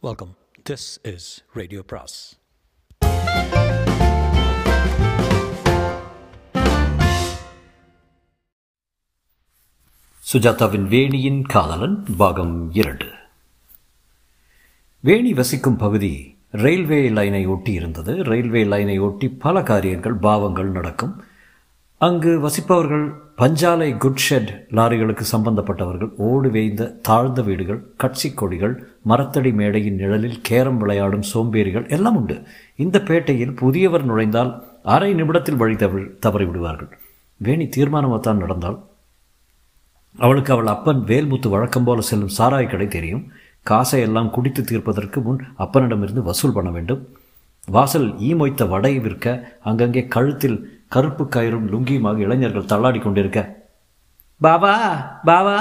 Welcome this is radio பிராஸ் சுஜாதாவின் வேணியின் காதலன் பாகம் இரண்டு. வேணி வசிக்கும் பகுதி ரயில்வே லைனை ஒட்டி இருந்தது ரயில்வே லைனை ஒட்டி பல காரியங்கள் பாவங்கள் நடக்கும். அங்கு வசிப்பவர்கள் பஞ்சாலை குட்ஷெட் லாரிகளுக்கு சம்பந்தப்பட்டவர்கள் ஓடு வேய்ந்த தாழ்ந்த வீடுகள் கட்சி கொடிகள் மரத்தடி மேடையின் நிழலில் கேரம் விளையாடும் சோம்பேறிகள் எல்லாம் உண்டு. இந்த பேட்டையில் புதியவர் நுழைந்தால் அரை நிமிடத்தில் வழி தவறி தவறிவிடுவார்கள். வேணி தீர்மானமாகத்தான் நடந்தால்? அவளுக்கு அவள் அப்பன் வேல்முத்து வழக்கம் போல செல்லும் சாராய் கடை தெரியும். காசை எல்லாம் குடித்து தீர்ப்பதற்கு முன் அப்பனிடமிருந்து வசூல் பண்ண வேண்டும். வாசல் ஈ மொய்த்த வடை விற்க அங்கங்கே கழுத்தில் கருப்பு கயிறும் லுங்கியுமாக இளைஞர்கள் தள்ளாடி கொண்டிருக்க. பாபா பாபா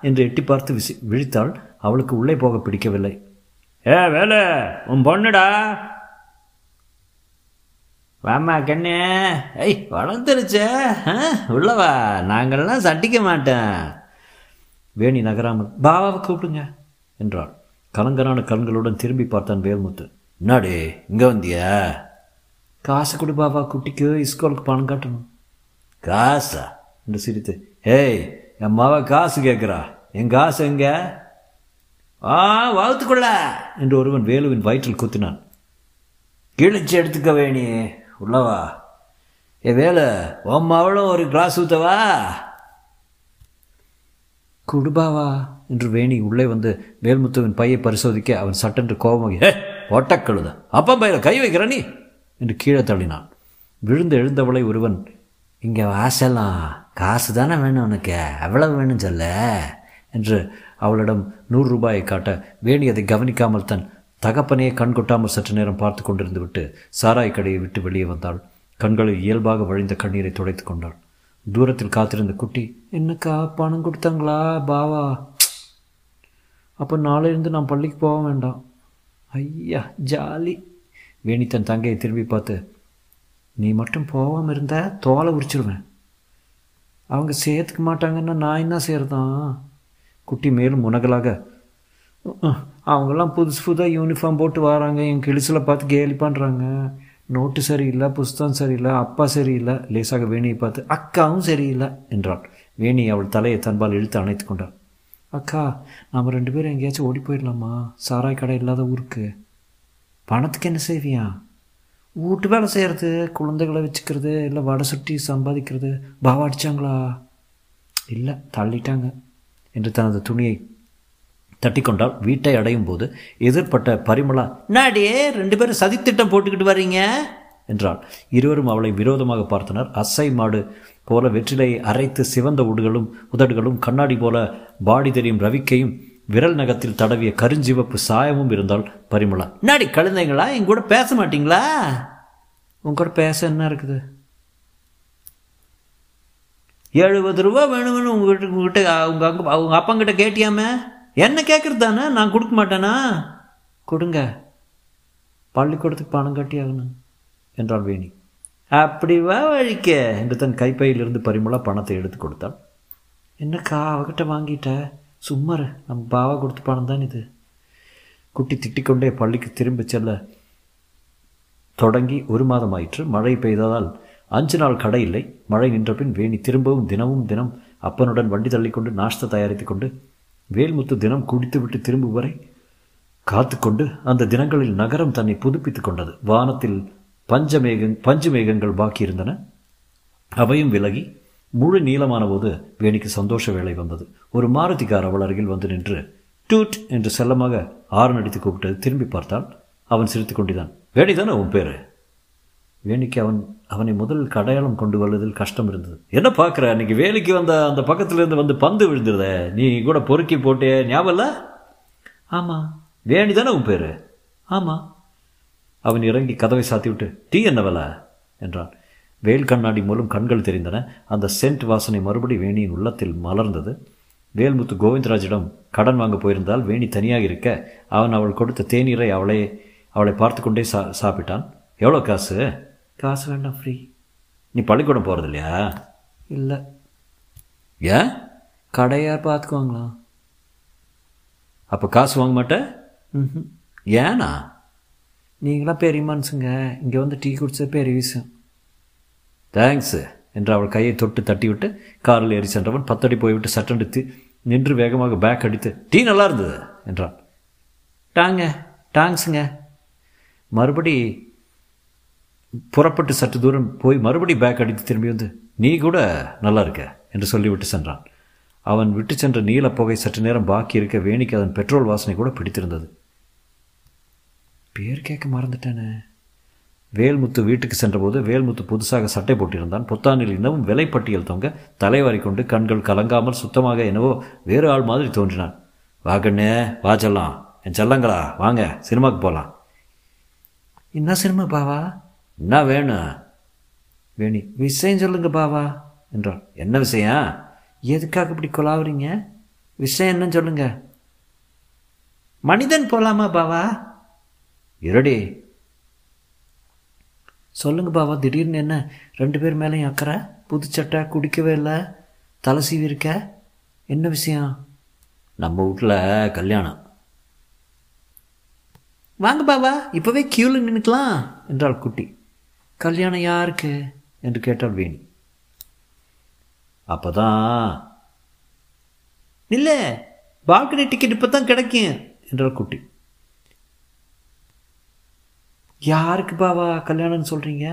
என்று எட்டி பார்த்து விசி விழித்தாள். அவளுக்கு உள்ளே போக பிடிக்கவில்லை. ஏ வேலை உன் பொண்ணுடா? வாமா கண்ணே. ஐய் வளர்ந்துருச்சே. உள்ளவா நாங்கள்லாம் சட்டிக்க மாட்டேன் வேணி நகராமல் பாபாவை கூப்பிடுங்க என்றாள். கலங்கரான கண்களுடன் திரும்பி பார்த்தான் வேல்முத்து. என்னாடி இங்கே வந்தியா? காசு கொடு பாபா குட்டிக்கு ஸ்கூலுக்கு பணம் கட்டணும். காசா? என்று சிரித்து ஏய் என் மாவ காசு கேட்குறா. என் காசு எங்க? ஆ வகுத்துக்கொள்ள என்று ஒருவன் வேலுவின் வயிற்றில் குத்தினான். கிழிச்சு எடுத்துக்க வேணி உள்ளவா. ஏ வேலை உன் அவளும் ஒரு கிளாஸ் ஊத்தவா? குடுபாவா என்று வேணி உள்ளே வந்து வேல்முத்துவின் பையை பரிசோதிக்க அவன் சட்டென்று கோபமாகி ஏ ஒட்டக்கழுத. அப்பம் பையில கை வைக்கிற நீ? என்று கீழே தள்ளினான். விழுந்து எழுந்தவளை ஒருவன் இங்கே வாசலாம் காசு தானே வேணும் உனக்கு? எவ்வளவு வேணும் சொல்ல? என்று அவளிடம் நூறு ரூபாயை காட்ட வேணி அதை கவனிக்காமல் தன் தகப்பனையே கண் கொட்டாமல் சற்று நேரம் பார்த்து கொண்டிருந்து விட்டு சாராய் கடையை விட்டு வெளியே வந்தாள். கண்களில் இயல்பாக வழிந்த கண்ணீரை துடைத்து கொண்டாள். தூரத்தில் காத்திருந்த குட்டி என்னக்கா பணம் கொடுத்தாங்களா? பாவா. அப்போ நாளையிலிருந்து நான் பள்ளிக்கு போக வேண்டாம். ஐயா ஜாலி. வேணி தன் தங்கையை திரும்பி பார்த்து நீ மட்டும் போகாமல் இருந்தால் தோலை உரிச்சிருவேன். அவங்க சேர்த்துக்க மாட்டாங்கன்னா நான் என்ன செய்கிறதான் குட்டி மேலும் முனகலாக அவங்கெல்லாம் புதுசு புதுதாக யூனிஃபார்ம் போட்டு வராங்க. என் கிழிச்சில் பார்த்து கேலி பண்ணுறாங்க நோட்டு சரியில்லை புஸ்தகம் சரியில்லை அப்பா சரியில்லை. லேசாக வேணியை பார்த்து அக்காவும் சரியில்லை என்றாள். வேணி அவள் தலையை தன்பால் இழுத்து அணைத்து கொண்டாள். அக்கா நாம் ரெண்டு பேரும் எங்கேயாச்சும் ஓடி போயிடலாமா? சாராய் கடை இல்லாத ஊருக்கு. பணத்துக்கு என்ன செய்வியா? வீட்டு வேலை செய்கிறது குழந்தைகளை வச்சுக்கிறது இல்லை வடை சுட்டி சம்பாதிக்கிறது. பாவா அடிச்சாங்களா? இல்லை தள்ளிட்டாங்க என்று தனது துணியை தட்டிக்கொண்டால் வீட்டை அடையும் போது எதிர்ப்பட்ட பரிமளா நாடியே ரெண்டு பேரும் சதித்திட்டம் போட்டுக்கிட்டு வர்றீங்க என்றாள். இருவரும் அவளை விரோதமாக பார்த்தனர். அசை மாடு போல வெற்றிலையை அரைத்து சிவந்த உடுகளும் உதடுகளும் கண்ணாடி போல பாடி தெரியும் ரவிக்கையும் விரல் நகத்தில் தடவிய கருஞ்சிவப்பு சாயமும் இருந்தால் பரிமளா. நாடி கழுந்தைங்களா என் கூட பேச மாட்டீங்களா? உங்க கூட பேச என்ன இருக்குது? எழுபது ரூபா வேணும்னு உங்ககிட்ட உங்ககிட்ட அவங்க அங்க அவங்க அப்பங்கிட்ட கேட்டியாமே? என்ன கேட்குறது தானே? நான் கொடுக்க மாட்டேனா? கொடுங்க. பள்ளிக்கூடத்துக்கு பணம் கட்டி ஆகணும் என்றாள் வேணி. அப்படி வா வழிக்க என்று தன் கைப்பையிலிருந்து பரிமளா பணத்தை எடுத்து கொடுத்தாள். என்னக்கா அவகிட்ட வாங்கிட்ட? சும்மா நம் நம்ம பாவா கொடுத்து பணம் தான் இது. குட்டி திட்டிக்கொண்டே பள்ளிக்கு திரும்பிச் செல்ல தொடங்கி ஒரு மாதம் ஆயிற்று மழை பெய்ததால் அஞ்சு நாள் கடை இல்லை. மழை நின்ற பின் வேணி திரும்பவும் தினமும் தினம் அப்பனுடன் வண்டி தள்ளிக்கொண்டு நாஷ்டா தயாரித்து கொண்டு வேல்முத்து தினம் குடித்துவிட்டு திரும்பும் வரை காத்துக்கொண்டு அந்த தினங்களில் நகரம் தன்னை புதுப்பித்துக் கொண்டது. வானத்தில் பஞ்சமேக பஞ்சு மேகங்கள் அவையும் விலகி முழு நீளமான போது வேணிக்கு சந்தோஷ வேலை வந்தது. ஒரு மாருதி கார் அவள் அருகில் வந்து நின்று டூட் என்று செல்லமாக ஆறு அடித்து கூப்பிட்டது திரும்பி பார்த்தான் அவன் சிரித்து கொண்டிருந்தான். வேணி தானே உன் பேரு? வேணிக்கு அவன் அவனை முதல் அடையாளம் கொண்டு வருவதில் கஷ்டம் இருந்தது. என்ன பார்க்குற? அன்னைக்கு வேலைக்கு வந்த அந்த பக்கத்துலேருந்து வந்து பந்து விழுந்துருத. நீ கூட பொறுக்கி போட்டே ஞாபகம் ஆமாம் வேணி தானே உன் பேர்? ஆமாம் அவன் இறங்கி கதவை சாத்திவிட்டு டீ என்ன விலை? என்றான். வேல் கண்ணாடி மூலம் கண்கள் தெரிந்தன. அந்த சென்ட் வாசனை மறுபடி வேணியின் உள்ளத்தில் மலர்ந்தது. வேல்முத்து கோவிந்தராஜிடம் கடன் வாங்க போயிருந்தால் வேணி தனியாக இருக்க. அவன் அவள் கொடுத்த தேநீரை அவளை அவளை பார்த்து கொண்டே சா சாப்பிட்டான். எவ்வளோ காசு? காசு வேண்டாம் ஃப்ரீ. நீ பள்ளிக்கூடம் போகிறது இல்லையா இல்லை. ஏன்? கடையாக பார்த்துக்குவாங்களா? அப்போ காசு வாங்க மாட்டேன் ம் ஏனா? நீங்களாம் பெரிய மனுஷங்க. இங்கே வந்து டீ குடிச்சது பெரிய விஷயம். தேங்க்ஸு என்று அவள் கையை தொட்டு தட்டிவிட்டு காரில் ஏறி சென்றவன் பத்தடி போய்விட்டு சட்டெடுத்து நின்று வேகமாக பேக் அடித்து டீ நல்லா இருந்தது என்றான். டாங்க டாங்ஸுங்க மறுபடி புறப்பட்டு சற்று தூரம் போய் மறுபடி பேக் அடித்து திரும்பி வந்து நீ கூட நல்லா இருக்க என்று சொல்லிவிட்டு சென்றான். அவன் விட்டு சென்ற நீல புகை சற்று நேரம் பாக்கி இருக்க வேணிக்கு அதன் பெட்ரோல் வாசனை கூட பிடித்திருந்தது. பேர் கேட்க மறந்துட்டானே. வேல்முத்து வீட்டுக்கு சென்றபோது வேல்முத்து புதுசாக சட்டை போட்டிருந்தான். புத்தானில் இன்னமும் விலைப்பட்டியல் தொங்க தலைவாரி கொண்டு கண்கள் கலங்காமல் சுத்தமாக என்னவோ வேறு ஆள் மாதிரி தோன்றினான். வா கண்ணே வா செல்லாம். என் செல்லங்களா வாங்க சினிமாவுக்கு போகலாம் என்ன சினிமா பாவா? என்ன வேணும் வேணி விஷயம் சொல்லுங்க பாவா என்றான். என்ன விஷயம்? எதுக்காக இப்படி கொலாவுறீங்க? விஷயம் என்னன்னு சொல்லுங்க. மனிதன் போலாமா பாவா? இருடி சொல்லுங்க பாவா திடீர்னு என்ன? ரெண்டு பேர் மேலேயும் அக்கறை? புது சட்டை குடிக்கவே இல்லை. தலை சீவி இருக்க என்ன விஷயம்? நம்ம வீட்டில் கல்யாணம். வாங்க பாவா இப்போவே கியூவில் நின்றுக்கலாம் என்றாள் குட்டி. கல்யாணம் யாருக்கு? என்று கேட்டாள் வேணி. அப்போதான். இல்லை பால்கனி டிக்கெட் இப்போ தான் கிடைக்கும் என்றாள் குட்டி. யாருக்கு பாவா கல்யாணம்னு சொல்கிறீங்க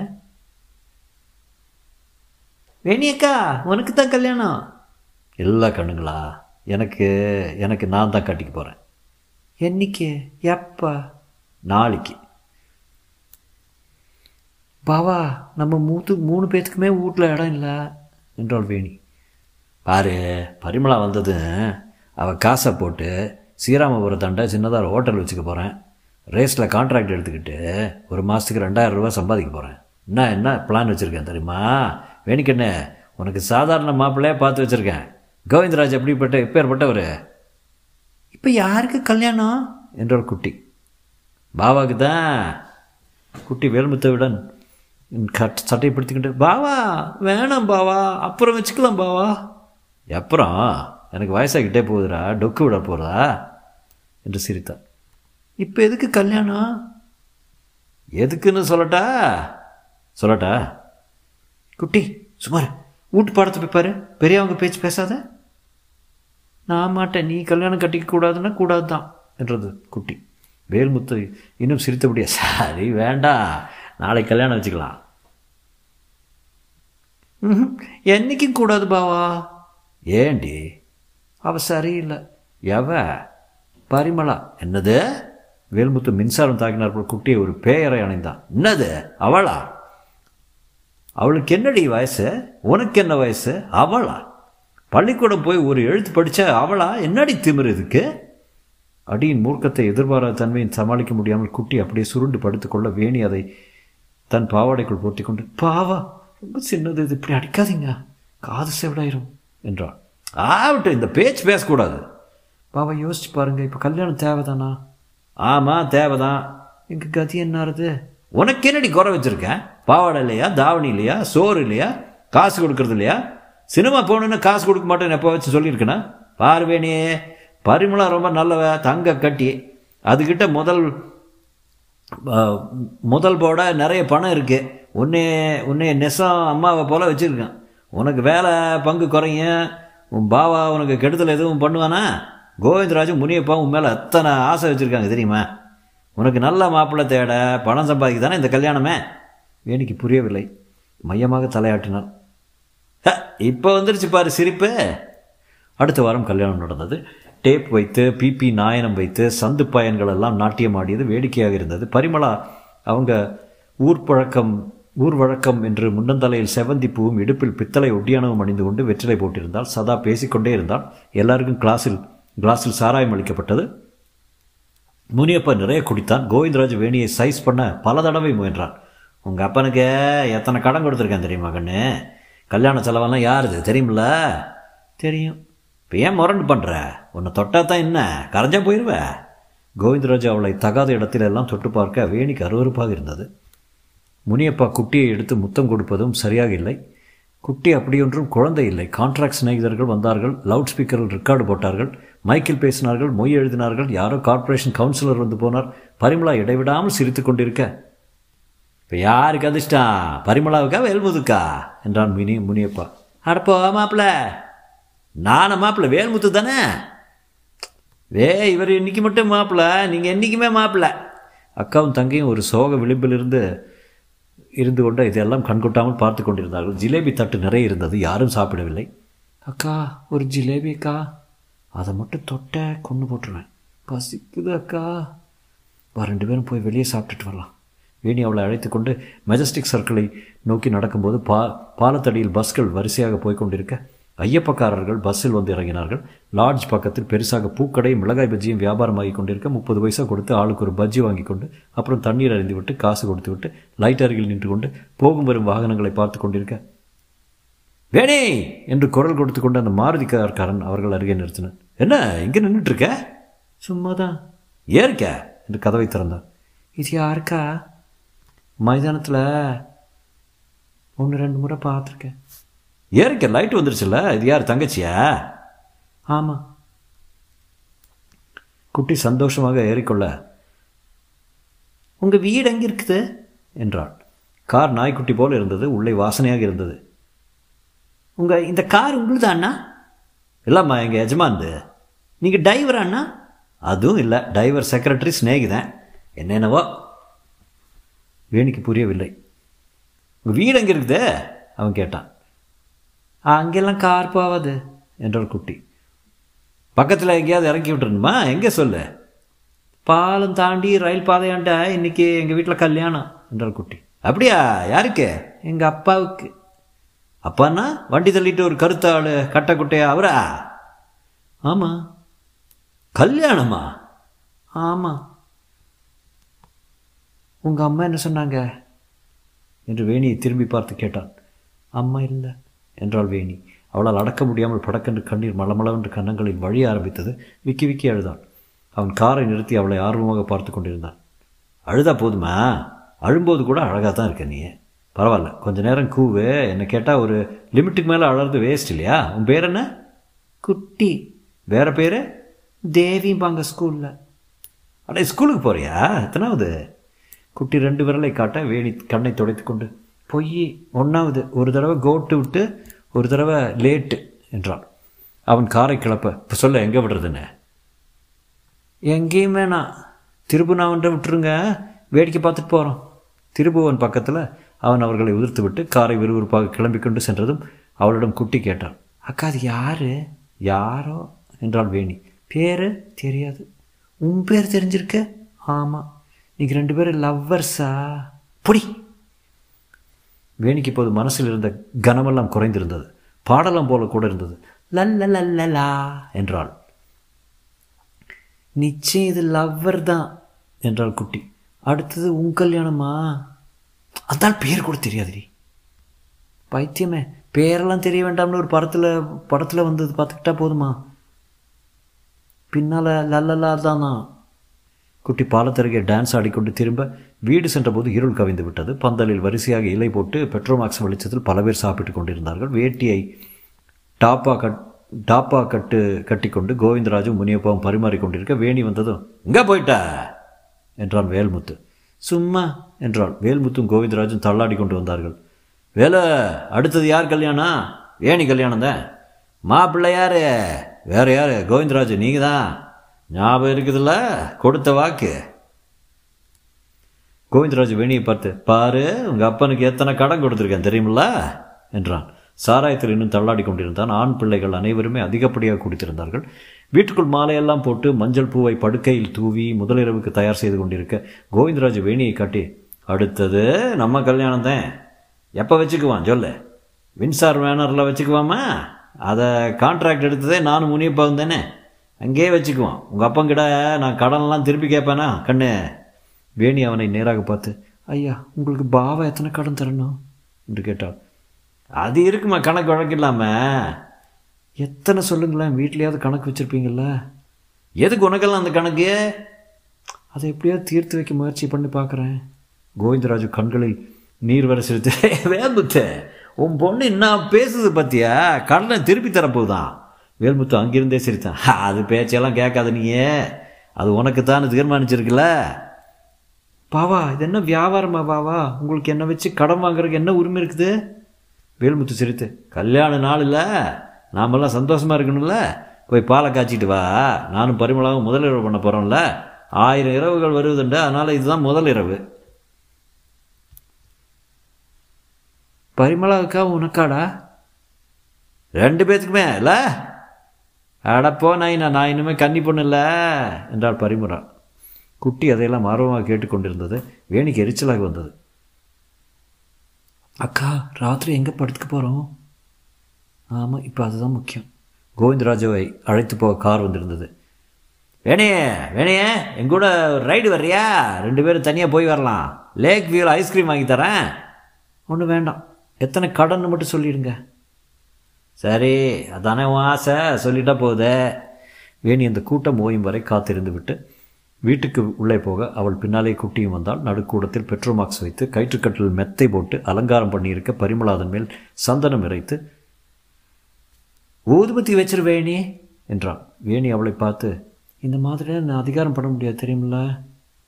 வேணியக்கா உனக்கு தான் கல்யாணம். இல்லை கண்ணுங்களா எனக்கு எனக்கு நான் தான் கட்டிக்க போகிறேன் என்னைக்கு? எப்போ? நாளைக்கு. பாவா நம்ம மூத்து மூணு பேத்துக்குமே வீட்டில் இடம் இல்லை. என்றாள் வேணி. பாரு பரிமளா வந்தது அவள் காசை போட்டு ஸ்ரீராமபுரத்தாண்ட சின்னதாக ஒரு ஹோட்டல் வச்சுக்க போகிறேன் ரேஸில் கான்ட்ராக்ட் எடுத்துக்கிட்டு ஒரு மாதத்துக்கு ரெண்டாயிரம் ரூபா சம்பாதிக்க போகிறேன் என்ன என்ன பிளான் வச்சுருக்கேன் தெரியுமா? வேணிக்கண்ணே உனக்கு சாதாரண மாப்பிள்ளையே பார்த்து வச்சுருக்கேன். கோவிந்தராஜ் எப்படிப்பட்ட எப்பேற்பட்டவர் இப்போ யாருக்கு கல்யாணம்? என்றார் குட்டி. பாபாவுக்கு தான். குட்டி வேல்முத்தவுடன் கட் சட்டையை பிடித்துக்கிட்டு பாவா வேணாம் பாவா அப்புறம் வச்சுக்கலாம் பாவா. அப்புறம்? எனக்கு வயசாகிட்டே போகுதுடா டொக்கு விட போகிறதா என்று சிரித்தார் இப்போ எதுக்கு கல்யாணம்? எதுக்குன்னு சொல்லட்டா? சொல்லட்டா? குட்டி சுமார் வீட்டு பாடத்தை போய் பாரு. பெரியவங்க பேச்சு பேசாத. நான் மாட்டேன். நீ கல்யாணம் கட்டிக்க கூடாதுன்னா கூடாது தான் என்றது குட்டி. வேல்முத்து இன்னும் சிரித்தபடியா சரி வேண்டாம். நாளைக்கு கல்யாணம் வச்சுக்கலாம். ம் என்னைக்கும் கூடாது பாவா. ஏண்டி அவ சரியில்லை. எவ? பரிமளா. என்னது? வேல்முத்து மின்சாரம் தாக்கினார் போல் குட்டியை ஒரு பேயரை அணைந்தான். என்னது? அவளா? அவளுக்கு என்னடி வயசு? உனக்கு என்ன வயசு? அவளா? பள்ளிக்கூடம் போய் ஒரு எழுத்து படித்த அவளா? என்னடி திமிர் இதுக்கு? அடியின் மூர்க்கத்தை எதிர்பாராத தன்மையை சமாளிக்க முடியாமல் குட்டி அப்படியே சுருண்டு படுத்துக்கொள்ள வேணி அதை தன் பாவாடைக்குள் போர்த்தி கொண்டு பாவா ரொம்ப சின்னது இது. இப்படி அடிக்காதீங்க. காது செவிடாயிரும் என்றாள். ஆகட்டும் இந்த பேச்சு பேசக்கூடாது. பாவா யோசிச்சு பாருங்க. இப்போ கல்யாணம் தேவைதானா? ஆமாம் தேவைதான். எங்கள் கதி என்னாருது உனக்கு என்னடி குறை வச்சுருக்கேன் பாவாடை இல்லையா தாவணி இல்லையா சோறு இல்லையா காசு கொடுக்கறது இல்லையா? சினிமா போகணுன்னு காசு கொடுக்க மாட்டேன்னு எப்போ வச்சு சொல்லியிருக்கேனா? பார்வேணியே பரிமளா ரொம்ப நல்லவ தங்க கட்டி. அதுக்கிட்ட முதல் முதல் போட நிறைய பணம் இருக்குது உன்னே உன்னைய நெசம் அம்மாவை போல் வச்சுருக்கேன். உனக்கு வேலை பங்கு குறையும். உன் பாவா உனக்கு கெடுதல் எதுவும் பண்ணுவானா? கோவிந்தராஜும் முனியப்பாவும் உன் மேலே அத்தனை ஆசை வச்சுருக்காங்க தெரியுமா? உனக்கு நல்ல மாப்பிள்ளை தேட பணம் சம்பாதிக்க தானே இந்த கல்யாணமே? வேணிக்கு புரியவில்லை. மையமாக தலையாட்டினார் இப்போ வந்துருச்சு பாரு சிரிப்பு. அடுத்த வாரம் கல்யாணம் நடந்தது. டேப் வைத்து பிபி நாயனம் வைத்து சந்து பயன்கள் எல்லாம் நாட்டியம் ஆடியது வேடிக்கையாக இருந்தது. பரிமளா அவங்க ஊர் பழக்கம் ஊர் வழக்கம் என்று முன்னந்தலையில் செவந்தி பூவும் இடுப்பில் பித்தளை ஒட்டியானவும் அணிந்து கொண்டு வெற்றிலை போட்டிருந்தால் சதா பேசிக்கொண்டே இருந்தால் எல்லாருக்கும் கிளாஸில் கிளாஸில் சாராயம் அளிக்கப்பட்டது. முனியப்பா நிறைய குடித்தான். கோவிந்தராஜ் வேணியை சைஸ் பண்ண பல தடவை முயன்றான். உங்கள் அப்பனுக்கு எத்தனை கடன் கொடுத்துருக்கேன் தெரியுமா கண்ணு? கல்யாண செலவெல்லாம் யாருது தெரியுமில்ல தெரியும். இப்போ ஏன் முரண்டு பண்ணுற உன்னை தொட்டா தான் என்ன? கரைஞ்சா போயிடுவ கோவிந்தராஜ் அவளை தகாத இடத்துல எல்லாம் தொட்டு பார்க்க வேணிக்கு அருவறுப்பாக இருந்தது. முனியப்பா குட்டியை எடுத்து முத்தம் கொடுப்பதும் சரியாக இல்லை. குட்டி அப்படியொன்றும் குழந்தை இல்லை. கான்ட்ராக்ட் சிநேகிதர்கள் வந்தார்கள் லவுட் ஸ்பீக்கரில் ரெக்கார்டு போட்டார்கள் மைக்கில் பேசினார்கள் மொய் எழுதினார்கள் யாரோ கார்ப்பரேஷன் கவுன்சிலர் வந்து போனார். பரிமளா இடைவிடாமல் சிரித்து கொண்டிருக்க இப்போ யாருக்கு அதிர்ஷ்டம்? பரிமளாவுக்கா வேல்முதுக்கா என்றான் மினி முனியப்பா. அடப்போ மாப்பிள்ள. நானே மாப்பிள்ள வேல்முத்து தானே? வே இவர் இன்னைக்கு மட்டும் மாப்பிள்ள நீங்கள் என்றைக்குமே மாப்பிள்ள. அக்காவும் தங்கையும் ஒரு சோக விளிம்பிலிருந்து இருந்து கொண்டு இதெல்லாம் கண்கொட்டாமல் பார்த்து கொண்டிருந்தார்கள். ஜிலேபி தட்டு நிறைய இருந்தது. யாரும் சாப்பிடவில்லை. அக்கா ஒரு ஜிலேபி அக்கா. அதை மட்டும் தொட்ட கொண்டு போட்டுருவேன். பசிக்குது அக்கா. வா ரெண்டு பேரும் போய் வெளியே சாப்பிட்டுட்டு வரலாம். வேணி அவளை அழைத்து கொண்டு மெஜஸ்டிக் சர்க்கிளை நோக்கி நடக்கும்போது பா பாலத்தடியில் பஸ்கள் வரிசையாக போய்க் கொண்டிருக்க ஐயப்பக்காரர்கள் பஸ்ஸில் வந்து இறங்கினார்கள். லாட்ஜ் பக்கத்தில் பெருசாக பூக்கடை மிளகாய் பஜ்ஜியும் வியாபாரமாகி கொண்டிருக்க முப்பது பைசா கொடுத்து ஆளுக்கு ஒரு பஜ்ஜி வாங்கி கொண்டு அப்புறம் தண்ணீர் அறிந்து விட்டு காசு கொடுத்து விட்டு லைட் அருகில் நின்று கொண்டு போகும் வரும் வாகனங்களை பார்த்து கொண்டிருக்க வேணே! என்று குரல் கொடுத்து கொண்டு அந்த மாருதி கார்காரன் அவர்கள் அருகே நிறுத்தினார் என்ன இங்கே நின்றுட்டு இருக்க சும்மாதான் ஏற்க என்று கதவை திறந்தார் இது யாருக்கா? மைதானத்தில் ஒன்று ரெண்டு முறை பார்த்துருக்கேன். ஏறிக்க லைட் வந்துருச்சுல்ல? இது யார் தங்கச்சியா? ஆமாம் குட்டி சந்தோஷமாக ஏறிக்கொள்ள உங்கள் வீடு எங்கே இருக்குது? என்றாள். கார் நாய்க்குட்டி போல் இருந்தது உள்ளே வாசனையாக இருந்தது. உங்கள் இந்த கார் உங்களுதா அண்ணா? இல்லைம்மா எங்கள் எஜமான்து. நீங்கள் டிரைவர் அண்ணா? அதுவும் இல்லை டிரைவர் செக்ரட்டரி ஸ்நேகிதன் என்னென்னவோ. வேணிக்கு புரியவில்லை. உங்கள் வீடு எங்கே இருக்குது? அவன் கேட்டான். அங்கெல்லாம் கார் போவாது என்றார் குட்டி. பக்கத்தில் எங்கேயாவது இறக்கி விட்டுருணுமா எங்கே சொல்லு? பாலம் தாண்டி ரயில் பாதையாண்ட இன்னைக்கு எங்கள் வீட்டில் கல்யாணம் என்றார் குட்டி. அப்படியா? யாருக்கு? எங்கள் அப்பாவுக்கு. அப்பான்னா வண்டி தள்ளிட்டு ஒரு கருத்தாள் கட்டை குட்டையா அவரா? ஆமாம் கல்யாணமா? ஆமாம் உங்கள் அம்மா என்ன சொன்னாங்க? என்று வேணியை திரும்பி பார்த்து கேட்டான். அம்மா இல்லை. என்றாள் வேணி. அவளால் அடக்க முடியாமல் படக்கென்று கண்ணீர் மளமளவென்று கன்னங்களில் வழி ஆரம்பித்தது விக்கி விக்கி அழுதான். அவன் காரை நிறுத்தி அவளை ஆர்வமாக பார்த்து கொண்டிருந்தான். அழுதா போதுமா? அழும்போது கூட அழகாக தான் இருக்க நீ. பரவாயில்ல கொஞ்ச நேரம் கூவு. என்னை கேட்டால் ஒரு லிமிட்டுக்கு மேலே அழறது வேஸ்ட் இல்லையா? உன் பேர் என்ன? குட்டி. வேற பேர்? தேவிம்பாங்க ஸ்கூலில் அடே ஸ்கூலுக்கு போறியா? எத்தனாவது? குட்டி ரெண்டு விரலை காட்ட வேணி கண்ணை துடைத்து கொண்டு பொய் ஒன்றாவது ஒரு தடவை கோட்டு விட்டு ஒரு தடவை லேட்டு என்றான். அவன் காரை கிளப்ப இப்போ சொல்ல எங்கே விடுறதுன்னு? எங்கேயுமே நான். திருபுனாவன்ட்ட விட்டுருங்க. வேடிக்கை பார்த்துட்டு போகிறோம் திருபுவன் பக்கத்தில் அவன் அவர்களை உதிர்த்து விட்டு காரை விறுவிறுப்பாக கிளம்பி கொண்டு சென்றதும் அவளிடம் குட்டி கேட்டான். அக்கா அது யார்? யாரோ? என்றாள் வேணி. பேர்? தெரியாது. உன் பேர் தெரிஞ்சிருக்க? ஆமாம் நீங்கள் ரெண்டு பேரும் லவ்வர்ஸா? பொடி. வேணிக்கு இப்போது மனசில் இருந்த கனமெல்லாம் குறைந்திருந்தது. பாடலம் போல கூட இருந்தது. லல்ல என்றாள். நிச்சயம் இது லவ்வர் தான் என்றாள் குட்டி. அடுத்தது உன் கல்யாணமா? அதான் பேர் கூட தெரியாதுடி. பைத்தியமே பேரெல்லாம் தெரிய வேண்டாம்னு ஒரு படத்தில் படத்தில் வந்தது பார்த்துக்கிட்டா போதுமா? பின்னால் லல்லலா தானா? குட்டி பாலத்தருகே டான்ஸ் ஆடிக்கொண்டு திரும்ப வீடு சென்றபோது இருள் கவிந்து விட்டது. பந்தலில் வரிசையாக இலை போட்டு பெட்ரோமாக்ஸ் வெளிச்சத்தில் பல பேர் சாப்பிட்டு கொண்டிருந்தார்கள். வேட்டியை டாப்பா கட் டாப்பா கட்டு கட்டிக்கொண்டு கோவிந்தராஜும் முனியப்பாவும் பரிமாறிக்கொண்டிருக்க வேணி வந்ததும் எங்கே போயிட்டா என்றான் வேல்முத்து. சும்மா என்றாள். வேல்முத்தும் கோவிந்தராஜும் தள்ளாடி கொண்டு வந்தார்கள். வேலை அடுத்தது யார் கல்யாணம்? வேணி கல்யாணம் தான். மாப்பிள்ளை யார்? வேற யார்? கோவிந்தராஜு நீங்கள் தான் ஞாபகம் இருக்குதுல்ல? கொடுத்த வாக்கு. கோவிந்தராஜ் வேணியை பார்த்து பாரு உங்கள் அப்பனுக்கு எத்தனை கடன் கொடுத்துருக்கேன் தெரியுமில்ல? என்றான். சாராயத்தில் இன்னும் தள்ளாடி கொண்டிருந்தான். ஆண் பிள்ளைகள் அனைவருமே அதிகப்படியாக குடித்திருந்தார்கள். வீட்டுக்குள் மாலையெல்லாம் போட்டு மஞ்சள் பூவை படுக்கையில் தூவி முதலிரவுக்கு தயார் செய்து கொண்டிருக்க கோவிந்தராஜ் வேணியை காட்டி அடுத்தது நம்ம கல்யாணம் தான். எப்போ வச்சுக்குவான்? சொல்லு. மின்சார் வேனரில் வச்சுக்குவாமா? அதை கான்ட்ராக்ட் எடுத்ததே நானும் முனியப்பாவும் தானே? அங்கேயே வச்சுக்குவான். உங்கள் அப்பங்கிட்ட நான் கடன்லாம் திருப்பி கேட்பேனா? கண்ணு வேணி அவனை நேராக பார்த்து ஐயா உங்களுக்கு பாவா எத்தனை கடன் தரணும்? என்று கேட்டாள். அது இருக்குமா கணக்கு வழக்கு இல்லாமல் எத்தனை சொல்லுங்களேன் வீட்லேயாவது கணக்கு வச்சுருப்பீங்கள எதுக்கு உனக்கெல்லாம் அந்த கணக்கு? அதை எப்படியாவது தீர்த்து வைக்க முயற்சி பண்ணி பார்க்குறேன். கோவிந்தராஜு கண்களில் நீர் வர சிரித்து வேம்புத்த உன் பொண்ணு என்ன பேசுது பத்தியா? கடனை திருப்பி தரப்போகுதான் வேல்முத்து அங்கிருந்தே சிரித்தான். அது பேச்செல்லாம் கேட்காத நீயே. அது உனக்கு தான் தீர்மானிச்சிருக்குல்ல? பாவா இது என்ன வியாபாரமா பாவா? உங்களுக்கு என்ன வச்சு கடன் வாங்குறதுக்கு என்ன உரிமை இருக்குது? வேல்முத்து சிரித்து. கல்யாண நாள் இல்லை. நாமெல்லாம் சந்தோஷமாக இருக்கணும்ல. போய் பாலை காய்ச்சிட்டு வா. நானும் பரிமளாவும் முதலிரவு பண்ண போகிறோம்ல ஆயிரம் இரவுகள் வருவதுண்டு அதனால் இதுதான் முதலிரவு பரிமளாவுக்கா உனக்காடா? ரெண்டு பேத்துக்குமே. இல்லை. அடப்போ நாயினா நான் இன்னுமே கன்னி பொண்ணு இல்லை என்றாள் பரிமுறா. குட்டி அதையெல்லாம் ஆர்வமாக கேட்டுக்கொண்டிருந்தது. வேணிக்கு எரிச்சலாக வந்தது. அக்கா ராத்திரி எங்கே படுத்துக்க போகிறோம் ஆமாம் இப்போ அதுதான் முக்கியம். கோவிந்தராஜாவை அழைத்து போக கார் வந்திருந்தது. வேணையே வேணையே எங்கூட ஒரு ரைடு வர்றியா? ரெண்டு பேரும் தனியாக போய் வரலாம். லேக் வியூவில் ஐஸ்கிரீம் வாங்கி தரேன். ஒன்றும் வேண்டாம். எத்தனை கடன்னு மட்டும் சொல்லிடுங்க. சரி அதானே ஆசை? சொல்லிட்டா போகுதே வேணி அந்த கூட்டம் ஓயும் வரை காத்திருந்து விட்டு வீட்டுக்கு உள்ளே போக அவள் பின்னாலே குட்டியும் வந்தால் நடுக்கூடத்தில் பெட்ரோல் மார்க்ஸ் வைத்து கயிற்றுக்கட்டில் மெத்தை போட்டு அலங்காரம் பண்ணியிருக்க பரிமளாதன் மேல் சந்தனம் இறைத்து ஊதுபத்தி வச்சிரு வேணி என்றான். வேணி அவளை பார்த்து இந்த மாதிரி நான் அதிகாரம் பண்ண முடியாது தெரியுமில்ல?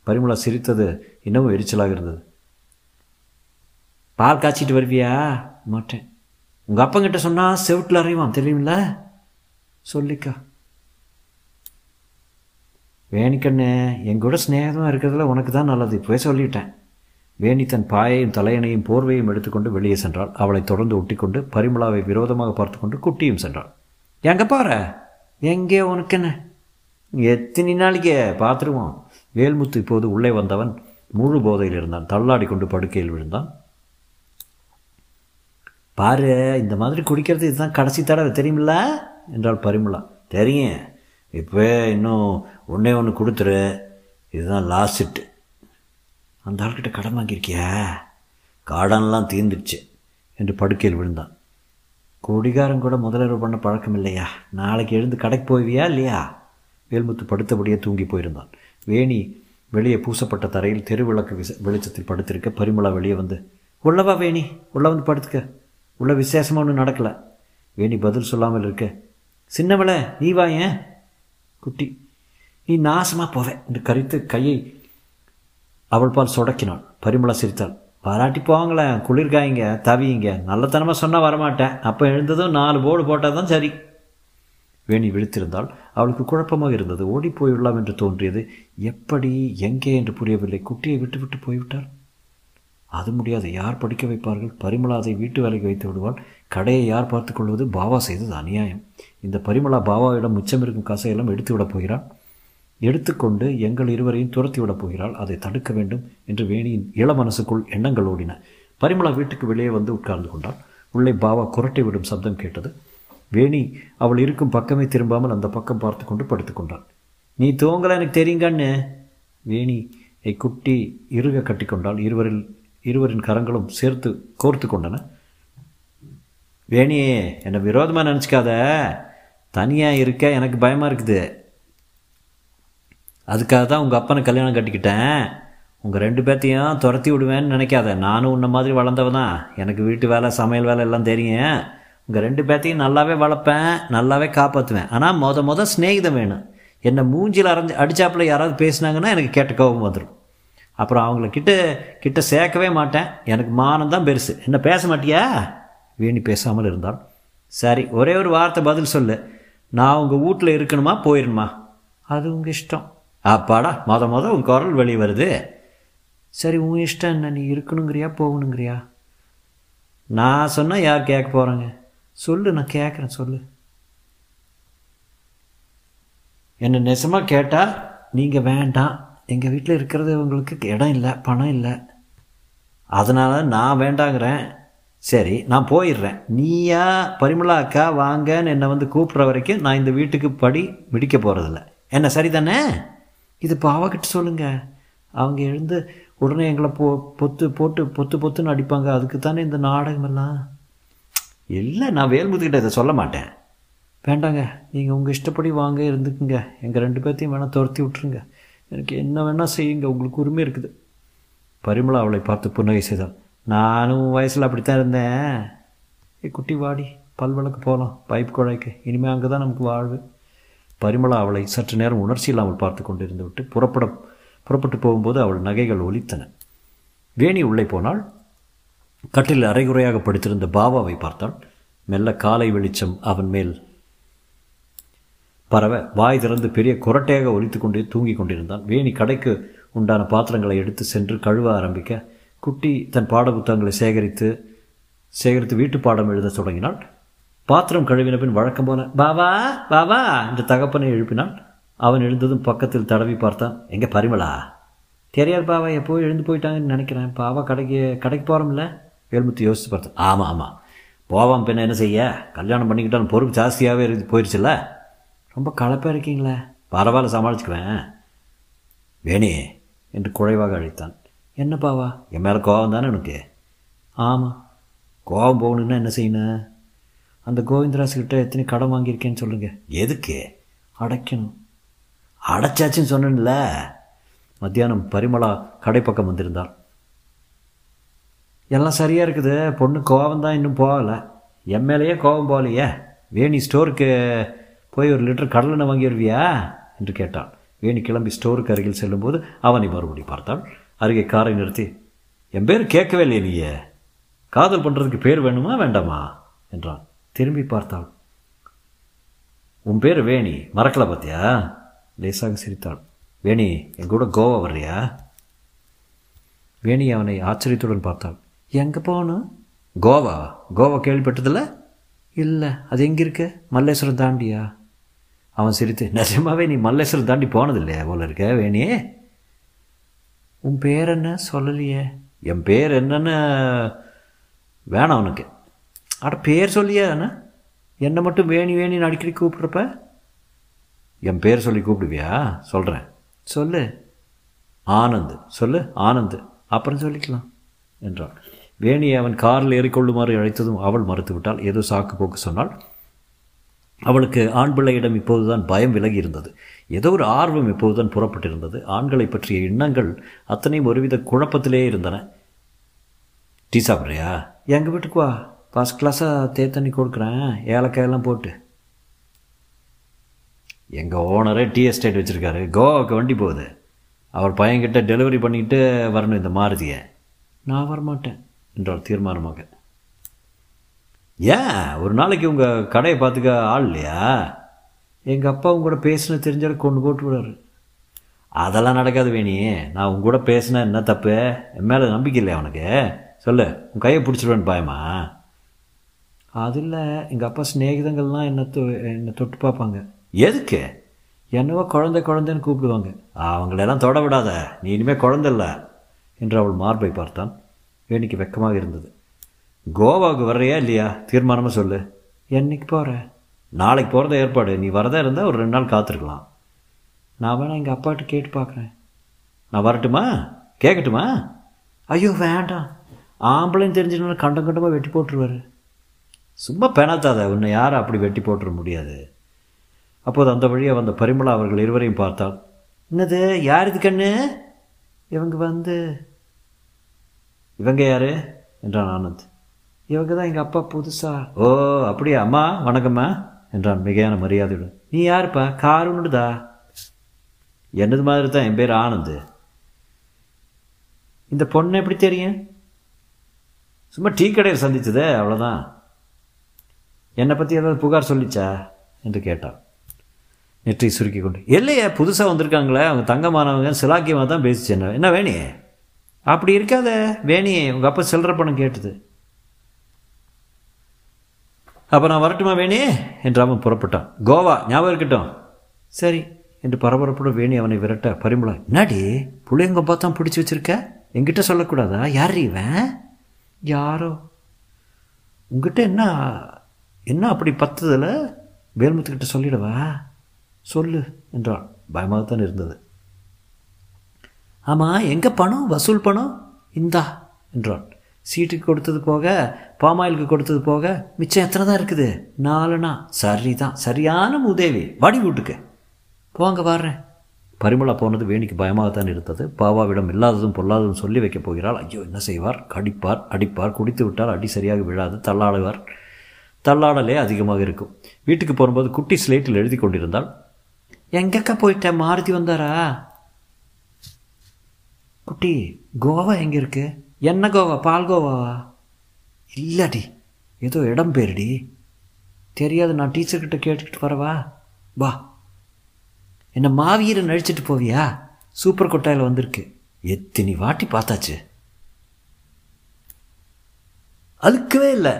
பரிமளா சிரித்தது இன்னமும் எரிச்சலாக இருந்தது. பால் காய்ச்சிட்டு வருவியா? மாட்டேன். உங்கள் அப்பங்கிட்ட சொன்னால் செவுட்டில் அறிவான் தெரியுமில்ல சொல்லிக்கா. வேணிக்கண்ணே என் கூட ஸ்நேகமாக இருக்கிறதுல உனக்கு தான் நல்லது. இப்போவே சொல்லிட்டேன். வேணி தன் பாயையும் தலையணையும் போர்வையும் எடுத்துக்கொண்டு வெளியே சென்றாள். அவளை தொடர்ந்து ஒட்டிக்கொண்டு பரிமளாவை விரோதமாக பார்த்து கொண்டு குட்டியும் சென்றாள். எங்கே பாரு எங்கே உனக்கு என்ன எத்தனை நாளைக்கு பார்த்துருவோம் வேல்முத்து இப்போது உள்ளே வந்தவன் முழு போதையில் இருந்தான். தள்ளாடி கொண்டு படுக்கையில் விழுந்தான். பாரு இந்த மாதிரி குடிக்கிறது இதுதான் கடைசி தடவை தெரியுமில்ல? என்றாள் பரிமளா. தெரியும். இப்போ இன்னும் ஒன்றே ஒன்று கொடுத்துரு. இதுதான் லாஸ்ட்டு அந்த ஆள்கிட்ட கடன் வாங்கியிருக்கியா? காடன்லாம் தீர்ந்துடுச்சு என்று படுக்கையில் விழுந்தான். கொடிகாரம் கூட முதலீடு பண்ண பழக்கம் இல்லையா? நாளைக்கு எழுந்து கடைக்கு போவியா இல்லையா? வேல்முத்து படுத்தபடியே தூங்கி போயிருந்தான். வேணி வெளியே பூசப்பட்ட தரையில் தெருவிளக்கு விச வெளிச்சத்தில் படுத்திருக்க பரிமளா வெளியே வந்து உள்ளவா வேணி உள்ளே வந்து படுத்துக்க. உள்ள விசேஷமாக ஒன்றும் நடக்கலை. வேணி பதில் சொல்லாமல் இருக்க? சின்னவளை நீ வா ஏன்? குட்டி நீ நாசமாக போவே என்று கரித்து கையை அவள் பால் சொடக்கினாள். பரிமளா சிரித்தாள். பாராட்டி போவாங்களேன் குளிர்காய்ங்க தவியுங்க. நல்லத்தனமாக சொன்னால் வரமாட்டேன். அப்போ எழுந்ததும் நாலு போர்டு போட்டால் தான் சரி. வேணி விழித்திருந்தால் அவளுக்கு குழப்பமாக இருந்தது. ஓடி போயுள்ளலாம் என்று தோன்றியது. எப்படி எங்கே என்று புரியவில்லை. குட்டியை விட்டு விட்டு போய்விட்டாள். அது முடியாது. யார் படிக்க வைப்பார்கள்? பரிமளா அதை வீட்டு வேலைக்கு வைத்து விடுவாள். கடையை யார் பார்த்து கொள்வது? பாவா செய்தது அநியாயம். இந்த பரிமளா பாவாவிடம் மிச்சம் இருக்கும் காசையெல்லாம் எடுத்து விடப் போகிறாள். எடுத்துக்கொண்டு எங்கள் இருவரையும் துரத்தி விடப் போகிறாள். அதை தடுக்க வேண்டும் என்று வேணியின் இள மனசுக்குள் எண்ணங்கள் ஓடின. பரிமளா வீட்டுக்கு வெளியே வந்து உட்கார்ந்து கொண்டாள். உள்ளே பாவா குரட்டை விடும் சப்தம் கேட்டது. வேணி அவள் இருக்கும் பக்கமே திரும்பாமல் அந்த பக்கம் பார்த்து கொண்டு படுத்துக்கொண்டாள் நீ தூங்கல எனக்கு தெரியுங்கன்னு வேணி குட்டி இறுக கட்டிக்கொண்டால் இருவரில் இருவரின் கரங்களும் சேர்த்து கோர்த்து கொண்டன. வேணியே என்னை விரோதமாக நினச்சிக்காத. தனியாக இருக்க எனக்கு பயமாக இருக்குது. அதுக்காக தான் உங்கள் அப்பனை கல்யாணம் கட்டிக்கிட்டேன். உங்கள் ரெண்டு பேர்த்தையும் துரத்தி விடுவேன்னு நினைக்காத. நானும் உன்ன மாதிரி வளர்ந்தவ தான். எனக்கு வீட்டு வேலை சமையல் வேலை எல்லாம் தெரியும். உங்கள் ரெண்டு பேர்த்தையும் நல்லாவே வளர்ப்பேன் நல்லாவே காப்பாற்றுவேன் ஆனால் மொத மொதல் ஸ்நேகிதம் வேணும். என்னை மூஞ்சில் அரைஞ்சு அடித்தாப்புல யாராவது பேசினாங்கன்னா எனக்கு கேட்ட கோபம் வந்துடும் அப்புறம் அவங்கள கிட்ட கிட்ட சேர்க்கவே மாட்டேன். எனக்கு மானம் தான் பெருசு. என்ன பேச மாட்டியா? வேணி பேசாமல் இருந்தாள் சரி ஒரே ஒரு வார்த்தை பதில் சொல்லு. நான் உங்கள் வீட்டில் இருக்கணுமா? போயிடணுமா அது உங்கள் இஷ்டம். அப்பாடா மொத மொதல் உன் குரல் வெளி வருது. சரி உன் இஷ்டம் என்ன? நீ இருக்கணுங்கிறியா போகணுங்கிறியா? நான் சொன்னால் யார் கேட்க போகிறாங்க சொல்லு நான் கேட்குறேன் சொல்லு. என்னை நெசமாக கேட்டால் நீங்கள் வேண்டாம். எங்கள் வீட்டில் இருக்கிறது உங்களுக்கு இடம் இல்லை பணம் இல்லை. அதனால் நான் வேண்டாங்கிறேன். சரி நான் போயிடுறேன். நீயா பரிமளா அக்கா வாங்கன்னு என்னை வந்து கூப்பிட்ற வரைக்கும் நான் இந்த வீட்டுக்கு படி மிடிக்க போகிறதில்ல என்ன சரி தானே இது பாவக்கிட்ட சொல்லுங்கள் அவங்க எழுந்து உடனே எங்களை பொ பொத்து போட்டு பொத்து பொத்துன்னு அடிப்பாங்க. அதுக்கு தானே இந்த நாடகம் எல்லாம் இல்லை நான் வேல்முத்துக்கிட்ட இதை சொல்ல மாட்டேன். வேண்டாங்க நீங்கள் உங்கள் இஷ்டப்படி வாங்க இருந்துக்குங்க. எங்கள் ரெண்டு பேர்த்தையும் வேணால் துரத்தி விட்ருங்க எனக்கு என்ன வேணால் செய்யுங்க உங்களுக்கு உரிமை இருக்குது. பரிமளா அவளை பார்த்து புன்னகை செய்தாள். நானும் வயசில் அப்படித்தான் இருந்தேன். ஏ குட்டி வாடி பல் விளக்கு போகலாம் பைப் குழாய்க்கு இனிமேல் அங்கே தான் நமக்கு வாழ்வு. பரிமளா அவளை சற்று நேரம் உணர்ச்சி இல்லாமல் பார்த்து கொண்டிருந்து விட்டு புறப்பட புறப்பட்டு போகும்போது அவள் நகைகள் ஒலித்தன. வேணி உள்ளே போனால் கட்டில் அரைகுறையாக படுத்திருந்த பாபாவை பார்த்தாள். மெல்ல காலை வெளிச்சம் அவன் மேல் பறவை வாய் திறந்து பெரிய குரட்டையாக ஒலித்து கொண்டே தூங்கி கொண்டிருந்தான். வேணி கடைக்கு உண்டான பாத்திரங்களை எடுத்து சென்று கழுவ ஆரம்பிக்க குட்டி தன் பாட புத்தகங்களை சேகரித்து சேகரித்து வீட்டு பாடம் எழுத தொடங்கினாள். பாத்திரம் கழுவின பின் வழக்கம் போல பாவா பாபா என்று தகப்பனை எழுப்பினான் அவன் எழுந்ததும் பக்கத்தில் தடவி பார்த்தான். எங்கே பரிமளா? தெரியாது பாவா எப்போ எழுந்து போயிட்டாங்கன்னு நினைக்கிறேன். பாவா கடைக்கு கடைக்கு போகிறோம்ல வேல்முத்து யோசித்து பார்த்தேன். ஆமாம் ஆமாம் போவான் பின்ன என்ன செய்ய? கல்யாணம் பண்ணிக்கிட்டாலும் பொறுப்பு ஜாஸ்தியாகவே இருந்து போயிடுச்சுல்ல ரொம்ப களைப்பாக இருக்கீங்களே. பரவாயில்ல சமாளிச்சுக்குவேன். வேணி என்று குறைவாக அழைத்தான். என்ன பாவா என் மேலே கோபம் தானே உனக்கு? ஆமாம் கோபம் போகணுன்னா என்ன செய்யணும் அந்த கோவிந்தராஜ்கிட்ட எத்தனை கடன் வாங்கியிருக்கேன்னு சொல்லுங்கள் எதுக்கு? அடைக்கணும். அடைச்சாச்சுன்னு சொன்னேன்ல. மத்தியானம் பரிமளா கடை பக்கம் வந்திருந்தாள் எல்லாம் சரியாக இருக்குது. பொண்ணு கோபம் தான் இன்னும் போகலை. என் மேலேயே கோபம் போகலையே. வேணி ஸ்டோருக்கு போய் ஒரு லிட்டர் கடலெண்ணெய் வாங்கி வருவியா என்று கேட்டான். வேணி கிளம்பி ஸ்டோருக்கு அருகில் செல்லும்போது அவனை மறுபடி பார்த்தாள் அருகே காரை நிறுத்தி என் பேர் கேட்கவே இல்லையே நீயே. காதல் பண்ணுறதுக்கு பேர் வேணுமா வேண்டாமா? என்றான். திரும்பி பார்த்தாள் உன் பேர் வேணி. மறக்கல பார்த்தியா லேசாக சிரித்தாள். வேணி என் கூட கோவா வர்றியா? வேணி அவனை ஆச்சரியத்துடன் பார்த்தாள் எங்கே போகணும்? கோவா? கோவா கேள்விப்பட்டதில்ல? இல்லை. அது எங்கே இருக்கு மல்லேஸ்வரம் தாண்டியா? அவன் சிரித்து நிஜமாவே நீ மல்லேஸ்வரம் தாண்டி போனதில்லையா போல இருக்க வேணியே? உன் பேர் என்ன? சொல்லலையே. என் பேர் என்னன்னு வேணாம் உனக்கு அட பேர் சொல்லியா அண்ணா. என்னை மட்டும் வேணி வேணின்னு அடிக்கடி கூப்பிட்றப்ப? என் பேர் சொல்லி கூப்பிடுவியா? சொல்கிறேன் சொல்லு. ஆனந்த். சொல்லு ஆனந்த். அப்புறம் சொல்லிக்கலாம் என்றான். வேணி அவன் காரில் ஏறிக்கொள்ளுமாறு அழைத்ததும் அவள் மறுத்துவிட்டால் ஏதோ சாக்கு போக்கு சொன்னால் அவளுக்கு ஆண் பிள்ளையிடம் இப்போதுதான் பயம் விலகி இருந்தது ஏதோ ஒரு ஆர்வம் இப்போதுதான் புறப்பட்டிருந்தது. ஆண்களை பற்றிய எண்ணங்கள் அத்தனையும் ஒருவித குழப்பத்திலே இருந்தன. டீ சாப்பிட்றியா? எங்கள் வீட்டுக்கு வா. ஃபஸ்ட் கிளாஸாக தே தண்ணி கொடுக்குறேன். ஏலக்காயெல்லாம் போட்டு. எங்கள் ஓனரே டீ எஸ்டேட் வச்சுருக்காரு. கோவாவுக்கு வண்டி போகுது. அவர் பையன்கிட்ட டெலிவரி பண்ணிக்கிட்டு வரணும் இந்த மாருதியை. நான் வரமாட்டேன். என்றார் தீர்மானமாக. ஏன் ஒரு நாளைக்கு உங்கள் கடையை பார்த்துக்க ஆள் இல்லையா? எங்கள் அப்பா உங்க கூட பேசின தெரிஞ்சாலும் கொண்டு போட்டு விடாரு அதெல்லாம் நடக்காது வேணி. நான் உங்க கூட பேசினா என்ன தப்பு? என் மேலே நம்பிக்கை இல்லையா உனக்கு? சொல்லு உன் கையை பிடிச்சிடுவேன்னு பயமா? அது இல்லை எங்கள் அப்பா சிநேகிதங்கள்லாம் என்ன தொ என்னை தொட்டு பார்ப்பாங்க. எதுக்கு? என்னவோ குழந்தை குழந்தைன்னு கூப்பிடுவாங்க. அவங்களெல்லாம் தொட விடாத. நீ இனிமேல் குழந்தை இல்லை என்று அவள் மார்பை பார்த்தான். வேணிக்கு வெக்கமாக இருந்தது. கோவாவுக்கு வர்றியா இல்லையா? தீர்மானமாக சொல்லு. என்னைக்கு போகிற நாளைக்கு போகிறத ஏற்பாடு. நீ வரதா இருந்தால் ஒரு ரெண்டு நாள் காத்திருக்கலாம். நான் வேணா எங்கள் அப்பாட்ட கேட்டு பார்க்குறேன் நான் வரட்டுமா? கேட்கட்டுமா ஐயோ வேண்டாம். ஆம்பளைன்னு தெரிஞ்சுனா கண்டம் கண்டமாக வெட்டி போட்டுருவாரு. சும்மா பெணாத்தாத உன்னை யாரும் அப்படி வெட்டி போட்டுற முடியாது. அப்போது அந்த வழியாக வந்த பரிமளா அவர்கள் இருவரையும் பார்த்தாள் என்னது? யார் இது கண்ணு? இவங்க வந்து இவங்க யாரு? என்றான் ஆனந்த். இவங்க தான் எங்கள் அப்பா புதுசா. ஓ அப்படியா? அம்மா வணக்கம்மா என்றான் மிகையான மரியாதையுடன். நீ யாருப்பா? கார் உண்டுதா? என்னது மாதிரி தான் என் பேர் ஆனந்த்? இந்த பொண்ணு எப்படி தெரியும்? சும்மா டீ கடையில் சந்தித்ததே அவ்வளோதான் என்னை பற்றி ஏதாவது புகார் சொல்லிச்சா? என்று கேட்டான். நெற்றி சுருக்கி கொண்டு. இல்லையே புதுசாக வந்திருக்காங்களே அவங்க தங்கமானவங்க சிலாக்கியமாக தான் பேசிச்சு என்ன என்ன வேணி அப்படி இருக்காத வேணி உங்கள் அப்பா சில்லற பணம் கேட்டது. அப்போ நான் வரட்டுமா வேணி? என்று அவன் புறப்பட்டான். கோவா ஞாபகம் இருக்கட்டும். சரி என்று பரபரப்புடன் வேணி அவனை விரட்ட பரிமளம். என்னாடி புள்ளைங்க பார்த்தா பிடிச்சி வச்சிருக்க? என்கிட்ட சொல்லக்கூடாதா? யார் இவன்? யாரோ. உங்ககிட்ட என்ன என்ன அப்படி பத்ததில்? வேல்முத்துக்கிட்ட சொல்லிடவா? சொல்லு என்றான். பயமாகத்தான் இருந்தது. ஆமாம் எங்கே பணம்? வசூல் பணம்? இந்தா என்றான். சீட்டுக்கு கொடுத்தது போக பாமாயிலுக்கு கொடுத்தது போக மிச்சம் எத்தனை தான் இருக்குது? நாலுனா சரி தான் சரியான உதவி வடி வீட்டுக்கு. போங்க வர்றேன் பரிமளா போனது வேணிக்கு பயமாகத்தான் இருந்தது. பாவாவிடம் இல்லாததும் பொல்லாததும் சொல்லி வைக்கப் போகிறாள். ஐயோ என்ன செய்வார்? கடிப்பார் அடிப்பார் குடித்து விட்டால் அடி சரியாக விழாது தள்ளாடுவார். தள்ளாடலே அதிகமாக இருக்கும். வீட்டுக்கு போகும்போது குட்டி ஸ்லேட்டில் எழுதி கொண்டிருந்தால் எங்கக்கா போயிட்டேன் மாருதி வந்தாரா? குட்டி கோவா எங்கே இருக்குது என்ன கோவா? பால் கோவாவா? இல்லடி. ஏதோ இடம் பேருடி. தெரியாது நான் டீச்சர்கிட்ட கேட்டுக்கிட்டு வரவா? வா. என்ன மாவீரை நடிச்சிட்டு போவியா? சூப்பர் கொட்டாயில் வந்திருக்கு. எத்தனை வாட்டி பார்த்தாச்சு. அழுக்கவே இல்லை.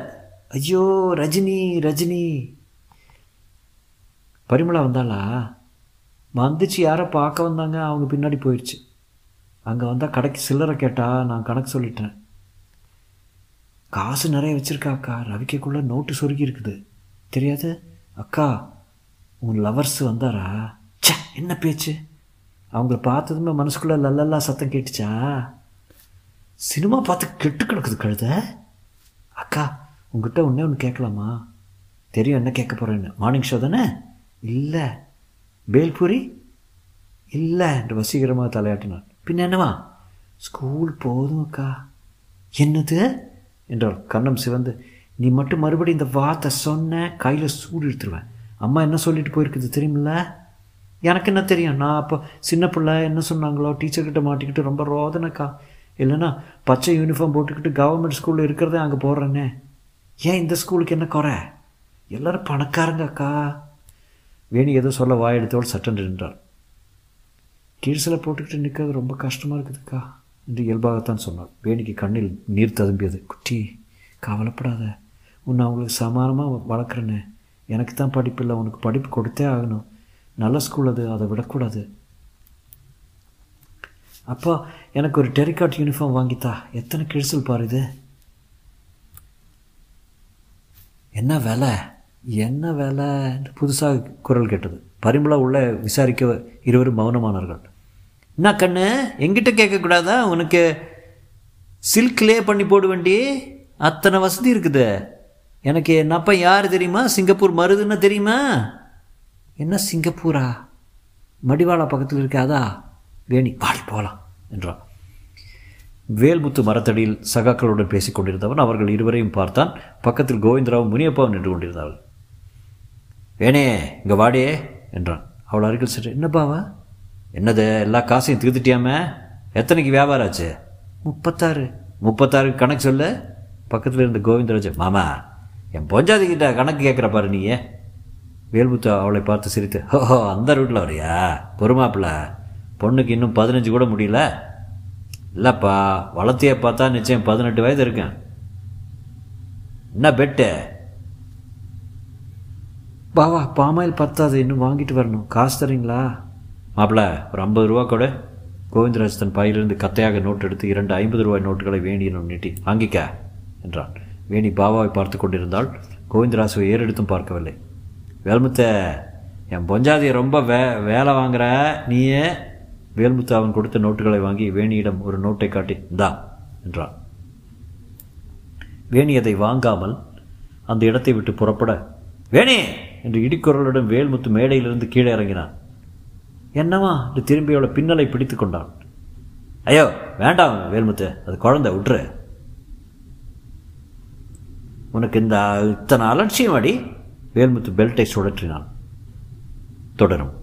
ஐயோ ரஜினி ரஜினி. பரிமளா வந்தாளா? வந்துச்சு யாரோ பார்க்க வந்தாங்க அவங்க பின்னாடி போயிடுச்சு அங்கே வந்தால் கடைக்கு சில்லறை கேட்டா நான் கணக்கு சொல்லிட்டேன். காசு நிறைய வச்சுருக்கா அக்கா. ரவிக்கைக்குள்ளே நோட்டு சொருகி இருக்குது. தெரியாது? அக்கா உன் லவர்ஸ் வந்தாரா? ச்சே என்ன பேச்சு? அவங்கள பார்த்ததுமே மனசுக்குள்ளே லல்லல்லா சத்தம் கேட்டுச்சா? சினிமா பார்த்து கெட்டு கிடக்குது கழுத. அக்கா உங்ககிட்ட ஒன்றே ஒன்று கேட்கலாமா? தெரியும் என்ன கேட்க போகிறேன்னு மார்னிங் ஷோ தானே? இல்லை. பேல்பூரி இல்லை. என்று வசீகரமாக தலையாட்டினான். பின்ன ஸ்கூல் போதும் அக்கா. என்னது? என்றாள் கண்ணம் சிவந்து. நீ மட்டும் மறுபடியும் இந்த வார்த்தை சொன்ன கையில் சூடு எடுத்துருவேன் அம்மா என்ன சொல்லிட்டு போயிருக்குது தெரியுமில்ல? எனக்கு என்ன தெரியும்? நான் அப்போ சின்ன பிள்ளை என்ன சொன்னாங்களோ டீச்சர்கிட்ட மாட்டிக்கிட்டு ரொம்ப ரோதனைக்கா இல்லைன்னா பச்சை யூனிஃபார்ம் போட்டுக்கிட்டு கவர்மெண்ட் ஸ்கூலில் இருக்கிறதே அங்கே போடுறேனே. ஏன் இந்த ஸ்கூலுக்கு என்ன குறை? எல்லோரும் பணக்காரங்க அக்கா. வேணி ஏதோ சொல்ல வாயெடுத்தோடு சட்டன் நின்றாள். கீழ்சில் போட்டுக்கிட்டு நிற்கிறது ரொம்ப கஷ்டமாக இருக்குதுக்கா என்று இயல்பாகத்தான் சொன்னாள் வேணிக்கு கண்ணில் நீர் ததும்பியது. குட்டி கவலைப்படாத. உன்னை அவங்களுக்கு சமானமாக வளர்க்குறேனே. எனக்கு தான் படிப்பு இல்லை. உனக்கு படிப்பு கொடுத்தே ஆகணும். நல்ல ஸ்கூல் அது. அதை விடக்கூடாது. அப்பா எனக்கு ஒரு டெரிகாட் யூனிஃபார்ம் வாங்கித்தா. எத்தனை கிழிசல் பாரு இது? என்ன வேலை? என்ன வேலை? என்று புதுசாக குரல் கேட்டது. பரிமளா உள்ள விசாரிக்க இருவரும் மௌனமானார்கள். என்ன கண்ணு? எங்கிட்ட கேட்கக்கூடாதா? உனக்கு சில்க்லே பண்ணி போட அத்தனை வசதி இருக்குது. எனக்கு என் அப்பா யார் தெரியுமா? சிங்கப்பூர் மருதுன்னு தெரியுமா? என்ன சிங்கப்பூரா? மடிவாளா பக்கத்தில் இருக்காதா வேணி பாடி போகலாம் என்றான். வேல்முத்து மரத்தடியில் சகாக்களுடன் பேசிக் கொண்டிருந்தவன் அவர்கள் இருவரையும் பார்த்தான். பக்கத்தில் கோவிந்தராவும் முனியப்பாவும் நின்று கொண்டிருந்தார்கள். வேணே இங்கே வாடே என்றான். அவள் அருகில் சென்று என்னப்பாவா என்னது எல்லா காசையும் தீர்த்துட்டியாம? எத்தனைக்கு வியாபாரம் ஆச்சு? முப்பத்தாறு. முப்பத்தாறு கணக்கு சொல்லு. பக்கத்தில் இருந்த கோவிந்தராஜ் மாமா என் பொஞ்சாதி கிட்ட கணக்கு கேட்குற பாரு நீயே. வேல்முத்து அவளை பார்த்து சிரித்து ஓஹோ அந்த ரூட்டில் வரியா? பொறுமாப்பிள்ள பொண்ணுக்கு இன்னும் பதினஞ்சு கூட முடியல. இல்லைப்பா வளர்த்திய பார்த்தா நிச்சயம் பதினெட்டு வயது இருக்கேன். என்ன பெட்டு? பாவா பாமாயில் பத்தாது இன்னும் வாங்கிட்டு வரணும். காசு தரீங்களா? மாப்பிள்ள ஒரு ஐம்பது ரூபா கூட. கோவிந்தராஜ் தன் பையிலிருந்து கத்தையாக நோட் எடுத்து இரண்டு ஐம்பது ரூபாய் நோட்டுகளை வேணியிடம் நீட்டி வாங்கிக்க என்றான். வேணி பாபாவை பார்த்து கொண்டிருந்தால் கோவிந்தராசுவை ஏறெடுத்தும் பார்க்கவில்லை. வேல்முத்த என் பொஞ்சாதியை ரொம்ப வே வேலை வாங்குற நீயே? வேல்முத்து அவன் கொடுத்த நோட்டுகளை வாங்கி வேணியிடம் ஒரு நோட்டை காட்டி இந்தா என்றான். வேணி அதை வாங்காமல் அந்த இடத்தை விட்டு புறப்பட வேணி! என்று இடிக்குரலுடன் வேல்முத்து மேடையிலிருந்து கீழே இறங்கினான். என்னவா என்று திரும்பி அவளை பின்னலை பிடித்து கொண்டான். ஐயோ வேண்டாம் வேல்முத்து அது குழந்தை விட்டுரு உனக்கு இந்த இத்தனை அலட்சியம் அடி. வேல்முத்து பெல்ட்டை சுழற்றினான். தொடரும்.